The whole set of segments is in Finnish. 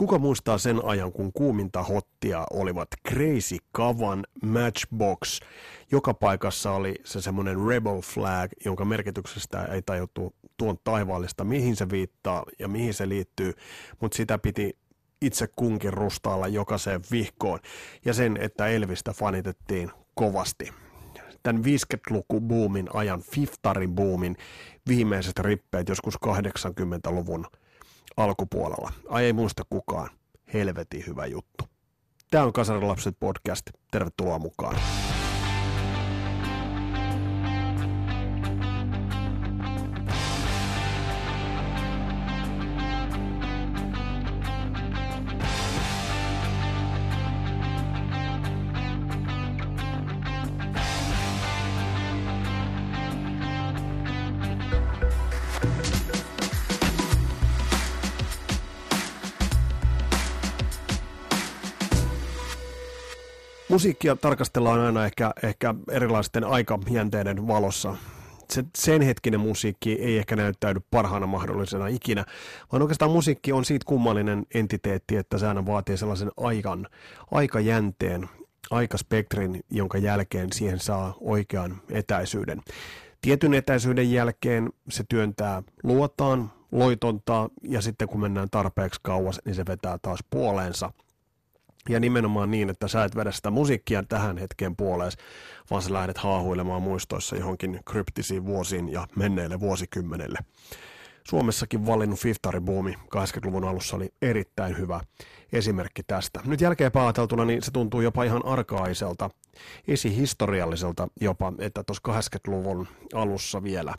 Kuka muistaa sen ajan, kun kuuminta hottia olivat Crazy Kavan, Matchbox. Joka paikassa oli se semmoinen Rebel Flag, jonka merkityksestä ei tajuttu tuon taivaallista, mihin se viittaa ja mihin se liittyy, mutta sitä piti itse kunkin rustaalla jokaiseen vihkoon. Ja sen, että Elvistä fanitettiin kovasti tämän 50-luku-boomin ajan, Fiftari-boomin viimeiset rippeet joskus 80-luvun alkupuolella. Ai ei muista kukaan. Helvetin hyvä juttu. Tämä on Kasarilapset podcast. Tervetuloa mukaan. Musiikkia tarkastellaan aina ehkä, ehkä erilaisten aikajänteiden valossa. Se, sen hetkinen musiikki ei ehkä näyttäydy parhaana mahdollisena ikinä, vaan oikeastaan musiikki on siitä kummallinen entiteetti, että se aina vaatii sellaisen aikan, aikajänteen, aikaspektrin, jonka jälkeen siihen saa oikean etäisyyden. Tietyn etäisyyden jälkeen se työntää luotaan, loitontaa ja sitten kun mennään tarpeeksi kauas, niin se vetää taas puoleensa – ja nimenomaan niin, että sä et vedä sitä musiikkia tähän hetkeen puoleen, vaan sä lähdet haahuilemaan muistoissa johonkin kryptisiin vuosiin ja menneille vuosikymmenelle. Suomessakin valinnut Fiftari-boomi 80-luvun alussa oli erittäin hyvä esimerkki tästä. Nyt jälkeen pääteltuna niin se tuntuu jopa ihan arkaiselta, esihistorialliselta jopa, että tuossa 80-luvun alussa vielä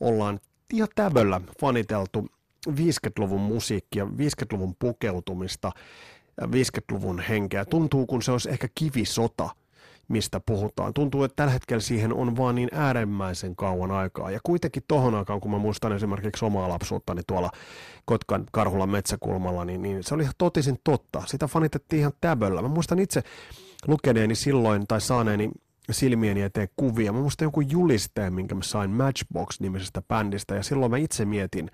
ollaan ihan täböllä faniteltu 50-luvun musiikkia, 50-luvun pukeutumista, 50-luvun henkeä. Tuntuu, kun se olisi ehkä kivisota, mistä puhutaan. Tuntuu, että tällä hetkellä siihen on vaan niin äärimmäisen kauan aikaa. Ja kuitenkin tohon aikaan, kun mä muistan esimerkiksi omaa lapsuuttani tuolla Kotkan Karhulan metsäkulmalla, niin, niin se oli ihan totisin totta. Sitä fanitettiin ihan täböllä. Mä muistan itse lukeneeni silloin tai saaneeni silmieni eteen kuvia. Mä muistan joku julisteen, minkä mä sain Matchbox-nimisestä bändistä, ja silloin mä itse mietin,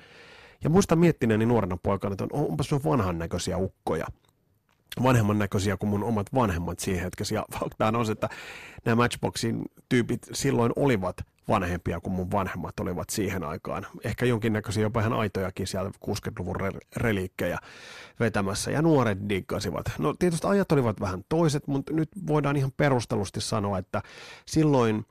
ja muistan miettineeni nuorena poikana, että onpas vanhan näköisiä ukkoja – vanhemman näköisiä kuin mun omat vanhemmat siihen hetkessä. Ja faktaan on se, että nämä Matchboxin tyypit silloin olivat vanhempia kuin mun vanhemmat olivat siihen aikaan. Ehkä jonkinnäköisiä jopa ihan aitojakin siellä 60-luvun reliikkejä vetämässä. Ja nuoret diggasivat. No tietysti ajat olivat vähän toiset, mutta nyt voidaan ihan perustelusti sanoa, että silloin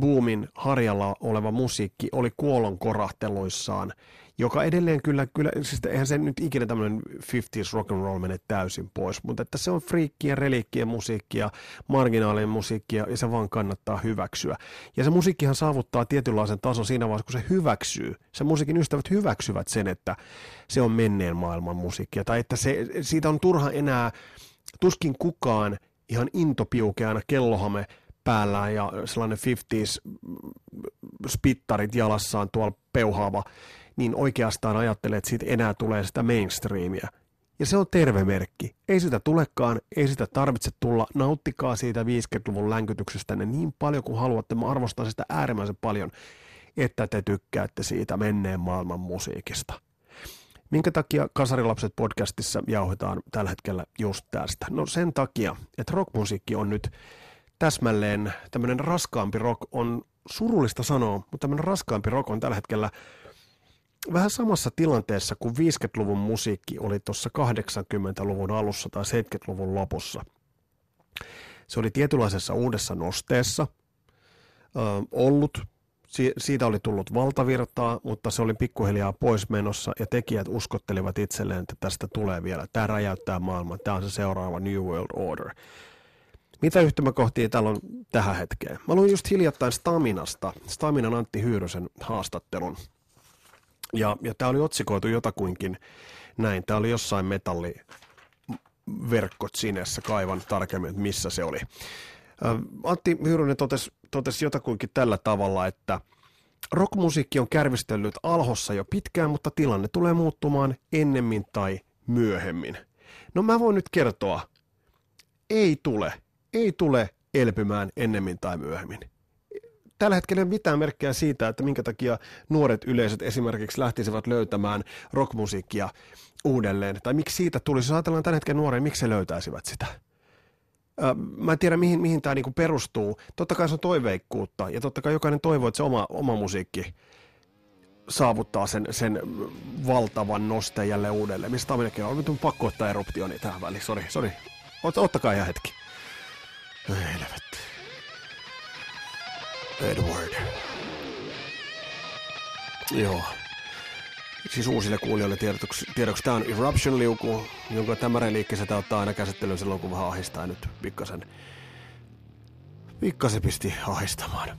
boomin harjalla oleva musiikki oli kuolon korahteluissaan – joka edelleen kyllä, kyllä siis eihän se nyt ikinä tämmöinen 50s rock and roll mene täysin pois, mutta että se on friikkiä, reliikkiä musiikkia, marginaalien musiikkia ja se vaan kannattaa hyväksyä. Ja se musiikkihan saavuttaa tietynlaisen tason siinä vaiheessa, kun se hyväksyy. Se musiikin ystävät hyväksyvät sen, että se on menneen maailman musiikkia tai että se, siitä on turha enää, tuskin kukaan ihan intopiukeana kellohame päällään ja sellainen 50s spittarit jalassaan tuolla peuhaava niin oikeastaan ajattelee, että siitä enää tulee sitä mainstreamia. Ja se on terve merkki. Ei sitä tulekaan, ei sitä tarvitse tulla. Nauttikaa siitä 50-luvun länkytyksestä niin paljon kuin haluatte. Mä arvostan sitä äärimmäisen paljon, että te tykkäätte siitä menneen maailman musiikista. Minkä takia Kasarilapset podcastissa jauhetaan tällä hetkellä just tästä? No sen takia, että rockmusiikki on nyt täsmälleen tämmöinen raskaampi rock on surullista sanoa, mutta tämmöinen raskaampi rock on tällä hetkellä – vähän samassa tilanteessa kuin 50-luvun musiikki oli tuossa 80-luvun alussa tai 70-luvun lopussa. Se oli tietynlaisessa uudessa nosteessa ö, ollut. Si- siitä oli tullut valtavirtaa, mutta se oli pikkuhiljaa pois menossa ja tekijät uskottelivat itselleen, että tästä tulee vielä. Tämä räjäyttää maailman. Tämä on se seuraava New World Order. Mitä yhtymäkohtia täällä on tähän hetkeen? Mä luin just hiljattain Staminasta, Staminan Antti Hyyrysen haastattelun – ja, ja tämä oli otsikoitu jotakuinkin näin. Tämä oli jossain metalliverkkot sinessä, kaivan tarkemmin, että missä se oli. Antti Hyyrynen totesi, totesi jotakuinkin tällä tavalla, että rockmusiikki on kärvistellyt alhossa jo pitkään, mutta tilanne tulee muuttumaan ennemmin tai myöhemmin. No mä voin nyt kertoa, ei tule, ei tule elpymään ennemmin tai myöhemmin tällä hetkellä ei ole mitään merkkejä siitä, että minkä takia nuoret yleisöt esimerkiksi lähtisivät löytämään rockmusiikkia uudelleen. Tai miksi siitä tulisi, jos ajatellaan tällä hetkellä nuoria, miksi he löytäisivät sitä? Mä en tiedä, mihin, mihin tämä niinku perustuu. Totta kai se on toiveikkuutta, ja totta kai jokainen toivoo, että se oma, oma musiikki saavuttaa sen, sen valtavan nosteen jälleen uudelleen. Mistä on minäkin on? Nyt pakko ottaa eruptioni tähän väliin. Sori, sori. Ot, ottakaa ihan hetki. Helvetti. Edward. Joo. Siis uusille kuulijoille tiedoksi, tiedoksi tämä on Eruption-liuku, jonka tämä reliikki ottaa aina käsittelyyn silloin, kun vähän ahistaa nyt pikkasen. Pikkasen pisti ahistamaan.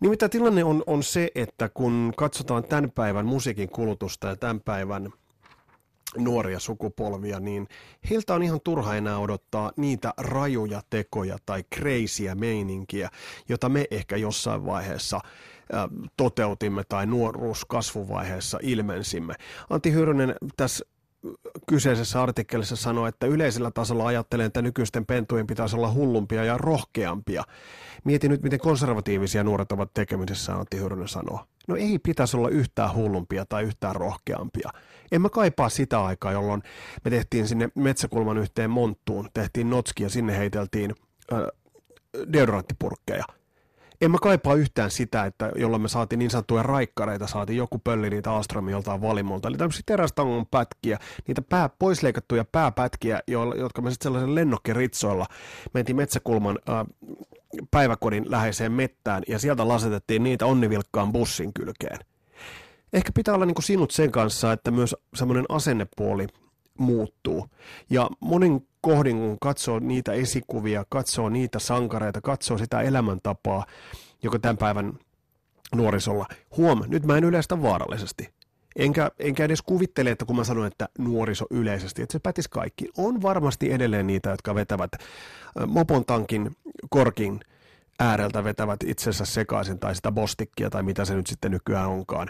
Nimittäin tilanne on, on se, että kun katsotaan tämän päivän musiikin kulutusta ja tämän päivän nuoria sukupolvia, niin heiltä on ihan turha enää odottaa niitä rajuja tekoja tai kreisiä meininkiä, jota me ehkä jossain vaiheessa toteutimme tai nuoruuskasvuvaiheessa ilmensimme. Antti Hyrynen tässä kyseisessä artikkelissa sanoi, että yleisellä tasolla ajattelen, että nykyisten pentujen pitäisi olla hullumpia ja rohkeampia. Mietin nyt, miten konservatiivisia nuoret ovat tekemisessä, Antti Hyrynen sanoo. No ei pitäisi olla yhtään hullumpia tai yhtään rohkeampia. En mä kaipaa sitä aikaa, jolloin me tehtiin sinne Metsäkulman yhteen monttuun, tehtiin notski ja sinne heiteltiin äh, deodoranttipurkkeja – en mä kaipaa yhtään sitä, että jolloin me saatiin niin sanottuja raikkareita, saatiin joku pölli niitä Astromin joltain valimolta, eli tämmöisiä terästangon pätkiä, niitä pää, poisleikattuja pääpätkiä, joilla, jotka me sitten sellaisen lennokkiritsoilla mentiin Metsäkulman äh, päiväkodin läheiseen mettään, ja sieltä lasetettiin niitä onnivilkkaan bussin kylkeen. Ehkä pitää olla niin kuin sinut sen kanssa, että myös semmoinen asennepuoli muuttuu. Ja monin kohdin, kun katsoo niitä esikuvia, katsoo niitä sankareita, katsoo sitä elämäntapaa, joka tämän päivän nuorisolla. Huom, nyt mä en yleistä vaarallisesti. Enkä, enkä edes kuvittele, että kun mä sanon, että nuoriso yleisesti, että se pätisi kaikki. On varmasti edelleen niitä, jotka vetävät mopon tankin korkin – ääreltä vetävät itsensä sekaisin tai sitä bostikkia tai mitä se nyt sitten nykyään onkaan,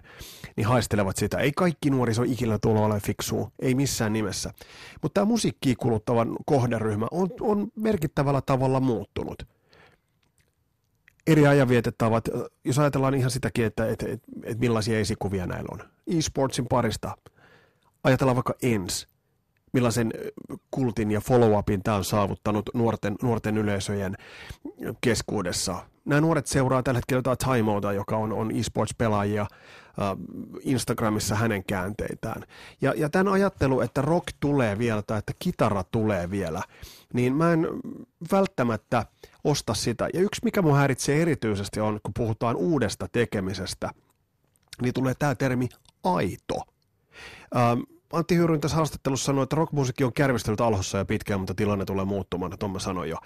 niin haistelevat sitä. Ei kaikki nuoriso ikinä tulla ole fiksua, ei missään nimessä. Mutta tämä musiikkiin kuluttavan kohderyhmä on, on merkittävällä tavalla muuttunut. Eri ajanvietettavat, jos ajatellaan ihan sitäkin, että, että, että, että millaisia esikuvia näillä on. E-sportsin parista. Ajatellaan vaikka ENS millaisen kultin ja follow-upin tämä on saavuttanut nuorten, nuorten yleisöjen keskuudessa. Nämä nuoret seuraa tällä hetkellä jotain Timeouta, joka on, on esports-pelaajia Instagramissa hänen käänteitään. Ja, ja tämän ajattelu, että rock tulee vielä tai että kitara tulee vielä, niin mä en välttämättä osta sitä. Ja yksi, mikä mun häiritsee erityisesti on, kun puhutaan uudesta tekemisestä, niin tulee tämä termi aito. Ähm, Antti Hyryyn tässä haastattelussa sanoi, että rockmusiikki on kärvistellyt alhossa ja pitkään, mutta tilanne tulee muuttumaan, että mä sanoin jo.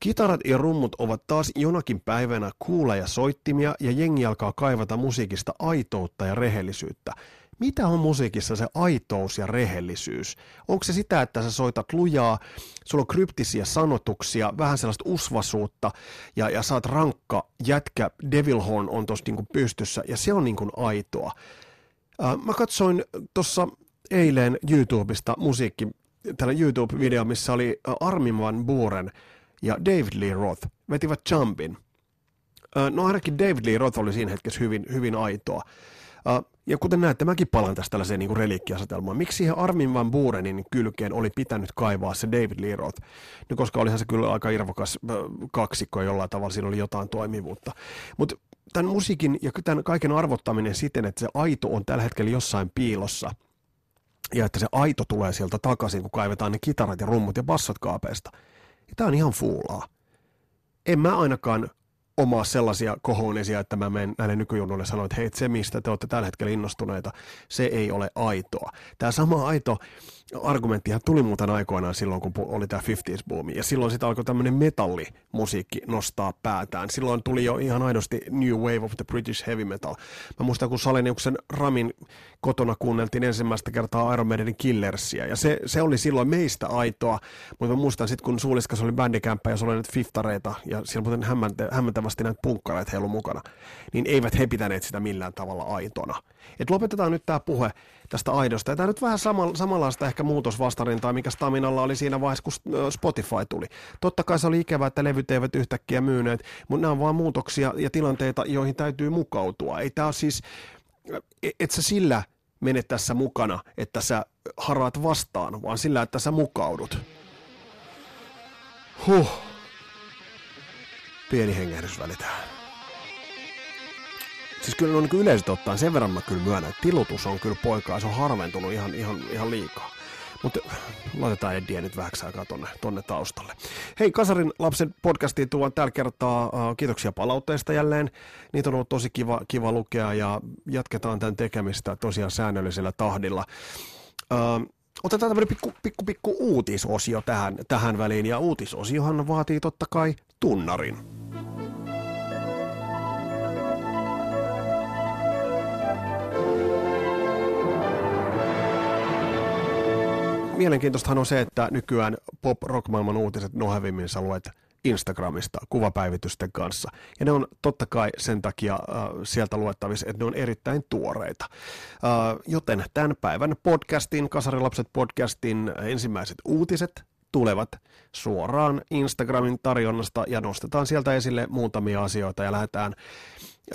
Kitarat ja rummut ovat taas jonakin päivänä kuuleja soittimia ja jengi alkaa kaivata musiikista aitoutta ja rehellisyyttä. Mitä on musiikissa se aitous ja rehellisyys? Onko se sitä, että sä soitat lujaa, sulla on kryptisiä sanotuksia, vähän sellaista usvasuutta ja, ja saat rankka jätkä, Devilhorn on tuossa niinku pystyssä ja se on niinku aitoa. Mä katsoin tuossa eilen YouTubesta musiikki, tällä YouTube-video, missä oli Armin Van Buren ja David Lee Roth vetivät Jumpin. No ainakin David Lee Roth oli siinä hetkessä hyvin, hyvin aitoa. Ja kuten näette, mäkin palaan tästä tällaiseen niin reliikkiasetelmaan. Miksi siihen Armin Van Burenin kylkeen oli pitänyt kaivaa se David Lee Roth? No, koska olihan se kyllä aika irvokas kaksikko jollain tavalla, siinä oli jotain toimivuutta. Mutta tämän musiikin ja tämän kaiken arvottaminen siten, että se aito on tällä hetkellä jossain piilossa – ja että se aito tulee sieltä takaisin, kun kaivetaan ne kitarat ja rummut ja bassot kaapeista. Ja tämä on ihan fuulaa. En mä ainakaan omaa sellaisia kohonesia, että mä menen näille nykyjunnoille sanoin, että hei, se mistä te olette tällä hetkellä innostuneita, se ei ole aitoa. Tämä sama aito argumenttihan tuli muuten aikoinaan silloin, kun oli tämä 50s boomi, ja silloin sitä alkoi tämmöinen metallimusiikki nostaa päätään. Silloin tuli jo ihan aidosti New Wave of the British Heavy Metal. Mä muistan, kun Saleniuksen Ramin kotona kuunneltiin ensimmäistä kertaa Iron Maidenin Killersia, ja se, se oli silloin meistä aitoa, mutta mä muistan sitten, kun Suuliskas oli bändikämppä ja se oli näitä fiftareita, ja siellä muuten hämmentävästi näitä punkkareita heillä mukana, niin eivät he pitäneet sitä millään tavalla aitona. Et lopetetaan nyt tämä puhe tästä aidosta. Ja tämä nyt vähän samanlaista ehkä muutosvastarin tai mikä Staminalla oli siinä vaiheessa, kun Spotify tuli. Totta kai se oli ikävää, että levyt eivät yhtäkkiä myyneet, mutta nämä on vain muutoksia ja tilanteita, joihin täytyy mukautua. Ei tämä siis, e, et sä sillä mene tässä mukana, että sä haraat vastaan, vaan sillä, että sä mukaudut. Huh. Pieni hengähdys välitään. Siis kyllä on niin yleisesti ottaen sen verran mä kyllä myönnän, että tilutus on kyllä poikaa, se on harventunut ihan, ihan, ihan liikaa. Mutta laitetaan Eddiä nyt vähäksi aikaa tonne, tonne taustalle. Hei, Kasarin lapsen podcastiin tuon tällä kertaa. Kiitoksia palautteesta jälleen. Niitä on ollut tosi kiva, kiva lukea ja jatketaan tämän tekemistä tosiaan säännöllisellä tahdilla. Otetaan tämmöinen pikku, pikku, pikku uutisosio tähän, tähän väliin. Ja uutisosiohan vaatii totta kai tunnarin. Mielenkiintoistahan on se, että nykyään pop-rock-maailman uutiset nohevimmin sä luet Instagramista kuvapäivitysten kanssa. Ja ne on totta kai sen takia äh, sieltä luettavissa, että ne on erittäin tuoreita. Äh, joten tämän päivän podcastin, Kasarilapset podcastin ensimmäiset uutiset tulevat suoraan Instagramin tarjonnasta ja nostetaan sieltä esille muutamia asioita ja lähdetään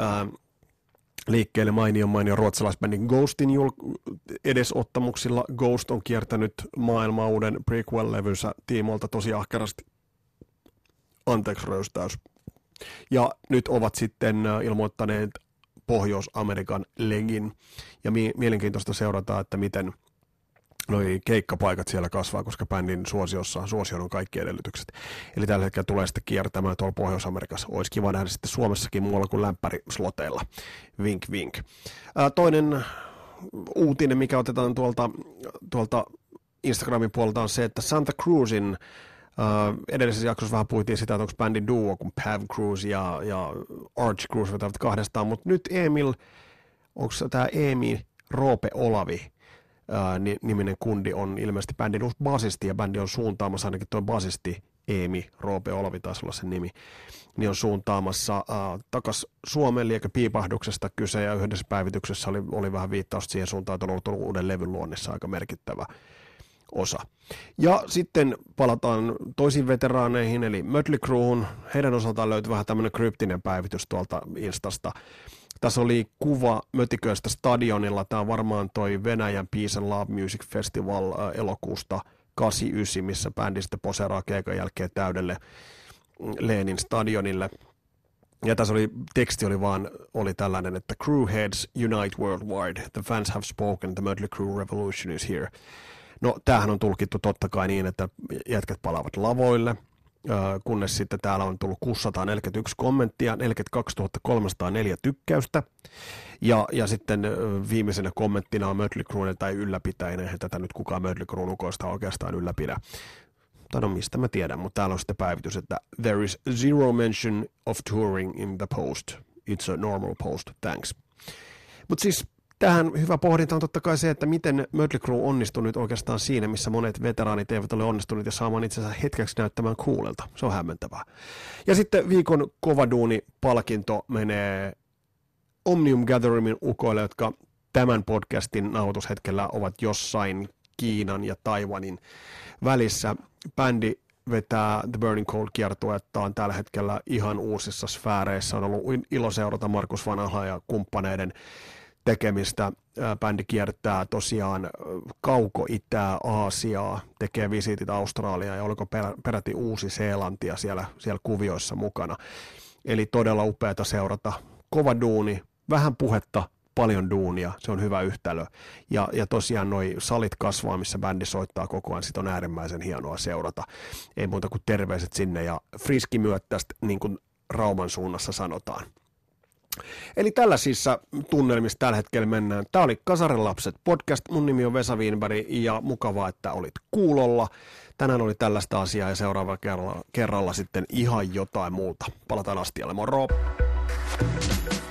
äh, liikkeelle mainion mainion ruotsalaisbändin Ghostin jul- edesottamuksilla. Ghost on kiertänyt maailmaa uuden prequel-levynsä tiimoilta tosi ahkerasti. Anteeksi röystäys. Ja nyt ovat sitten äh, ilmoittaneet Pohjois-Amerikan legin. Ja mi- mielenkiintoista seurata, että miten – noi keikkapaikat siellä kasvaa, koska bändin suosiossa suosion on kaikki edellytykset. Eli tällä hetkellä tulee sitten kiertämään tuolla Pohjois-Amerikassa. Olisi kiva nähdä sitten Suomessakin muualla kuin lämpärisloteilla. Vink vink. Ää, toinen uutinen, mikä otetaan tuolta, tuolta Instagramin puolelta on se, että Santa Cruzin Uh, edellisessä jaksossa vähän puhuttiin sitä, että onko bändin duo kuin Pav Cruz ja, ja Arch Cruz vetävät kahdestaan, mutta nyt Emil, onko tämä Emil Roope Olavi, niminen kundi on ilmeisesti bändin uusi basisti ja bändi on suuntaamassa ainakin tuo basisti Eemi, Roope Olvi taisi olla sen nimi, niin on suuntaamassa äh, takas Suomen liikä piipahduksesta kyse ja yhdessä päivityksessä oli, oli vähän viittausta siihen suuntaan, että on ollut uuden levyn luonnissa aika merkittävä osa. Ja sitten palataan toisiin veteraaneihin, eli Mötley Crewhun. Heidän osaltaan löytyy vähän tämmöinen kryptinen päivitys tuolta Instasta. Tässä oli kuva mötiköistä stadionilla. Tämä on varmaan toi Venäjän Peace and Love Music Festival elokuusta 89, missä bändi sitten poseraa keikan jälkeen täydelle mm, Lenin stadionille. Ja tässä oli, teksti oli vaan, oli tällainen, että Crewheads unite worldwide, the fans have spoken, the Mötley Crew revolution is here. No, tämähän on tulkittu totta kai niin, että jätkät palaavat lavoille – kunnes sitten täällä on tullut 641 kommenttia, 42 304 tykkäystä. Ja, ja sitten viimeisenä kommenttina on Mötley Crue tai ylläpitäjänä, eihän tätä nyt kukaan Mötley Crue ukoista oikeastaan ylläpidä. Tai no mistä mä tiedän, mutta täällä on sitten päivitys, että there is zero mention of touring in the post. It's a normal post, thanks. Mutta siis tähän hyvä pohdinta on totta kai se, että miten Mötley Crue onnistui nyt oikeastaan siinä, missä monet veteraanit eivät ole onnistuneet ja saamaan itsensä hetkeksi näyttämään kuulelta. Se on hämmentävää. Ja sitten viikon kovaduuni-palkinto menee Omnium Gatheringin ukoille, jotka tämän podcastin nauhoitushetkellä ovat jossain Kiinan ja Taiwanin välissä. Bändi vetää The Burning Cold kiertuetta on tällä hetkellä ihan uusissa sfääreissä. On ollut ilo seurata Markus Vanha ja kumppaneiden tekemistä. Bändi kiertää tosiaan kauko-itää, Aasiaa, tekee visiitit Australiaan ja oliko peräti Uusi-Seelantia siellä, siellä kuvioissa mukana. Eli todella upeata seurata. Kova duuni, vähän puhetta, paljon duunia, se on hyvä yhtälö. Ja, ja tosiaan noi salit kasvaa, missä bändi soittaa koko ajan, sit on äärimmäisen hienoa seurata. Ei muuta kuin terveiset sinne ja friski myöttästä, niin kuin Rauman suunnassa sanotaan. Eli tällaisissa tunnelmissa tällä hetkellä mennään. Tämä oli Kasaren lapset podcast. Mun nimi on Vesa Wienberg ja mukavaa, että olit kuulolla. Tänään oli tällaista asiaa ja seuraava kerralla, kerralla sitten ihan jotain muuta. Palataan astialle. Moro! thank you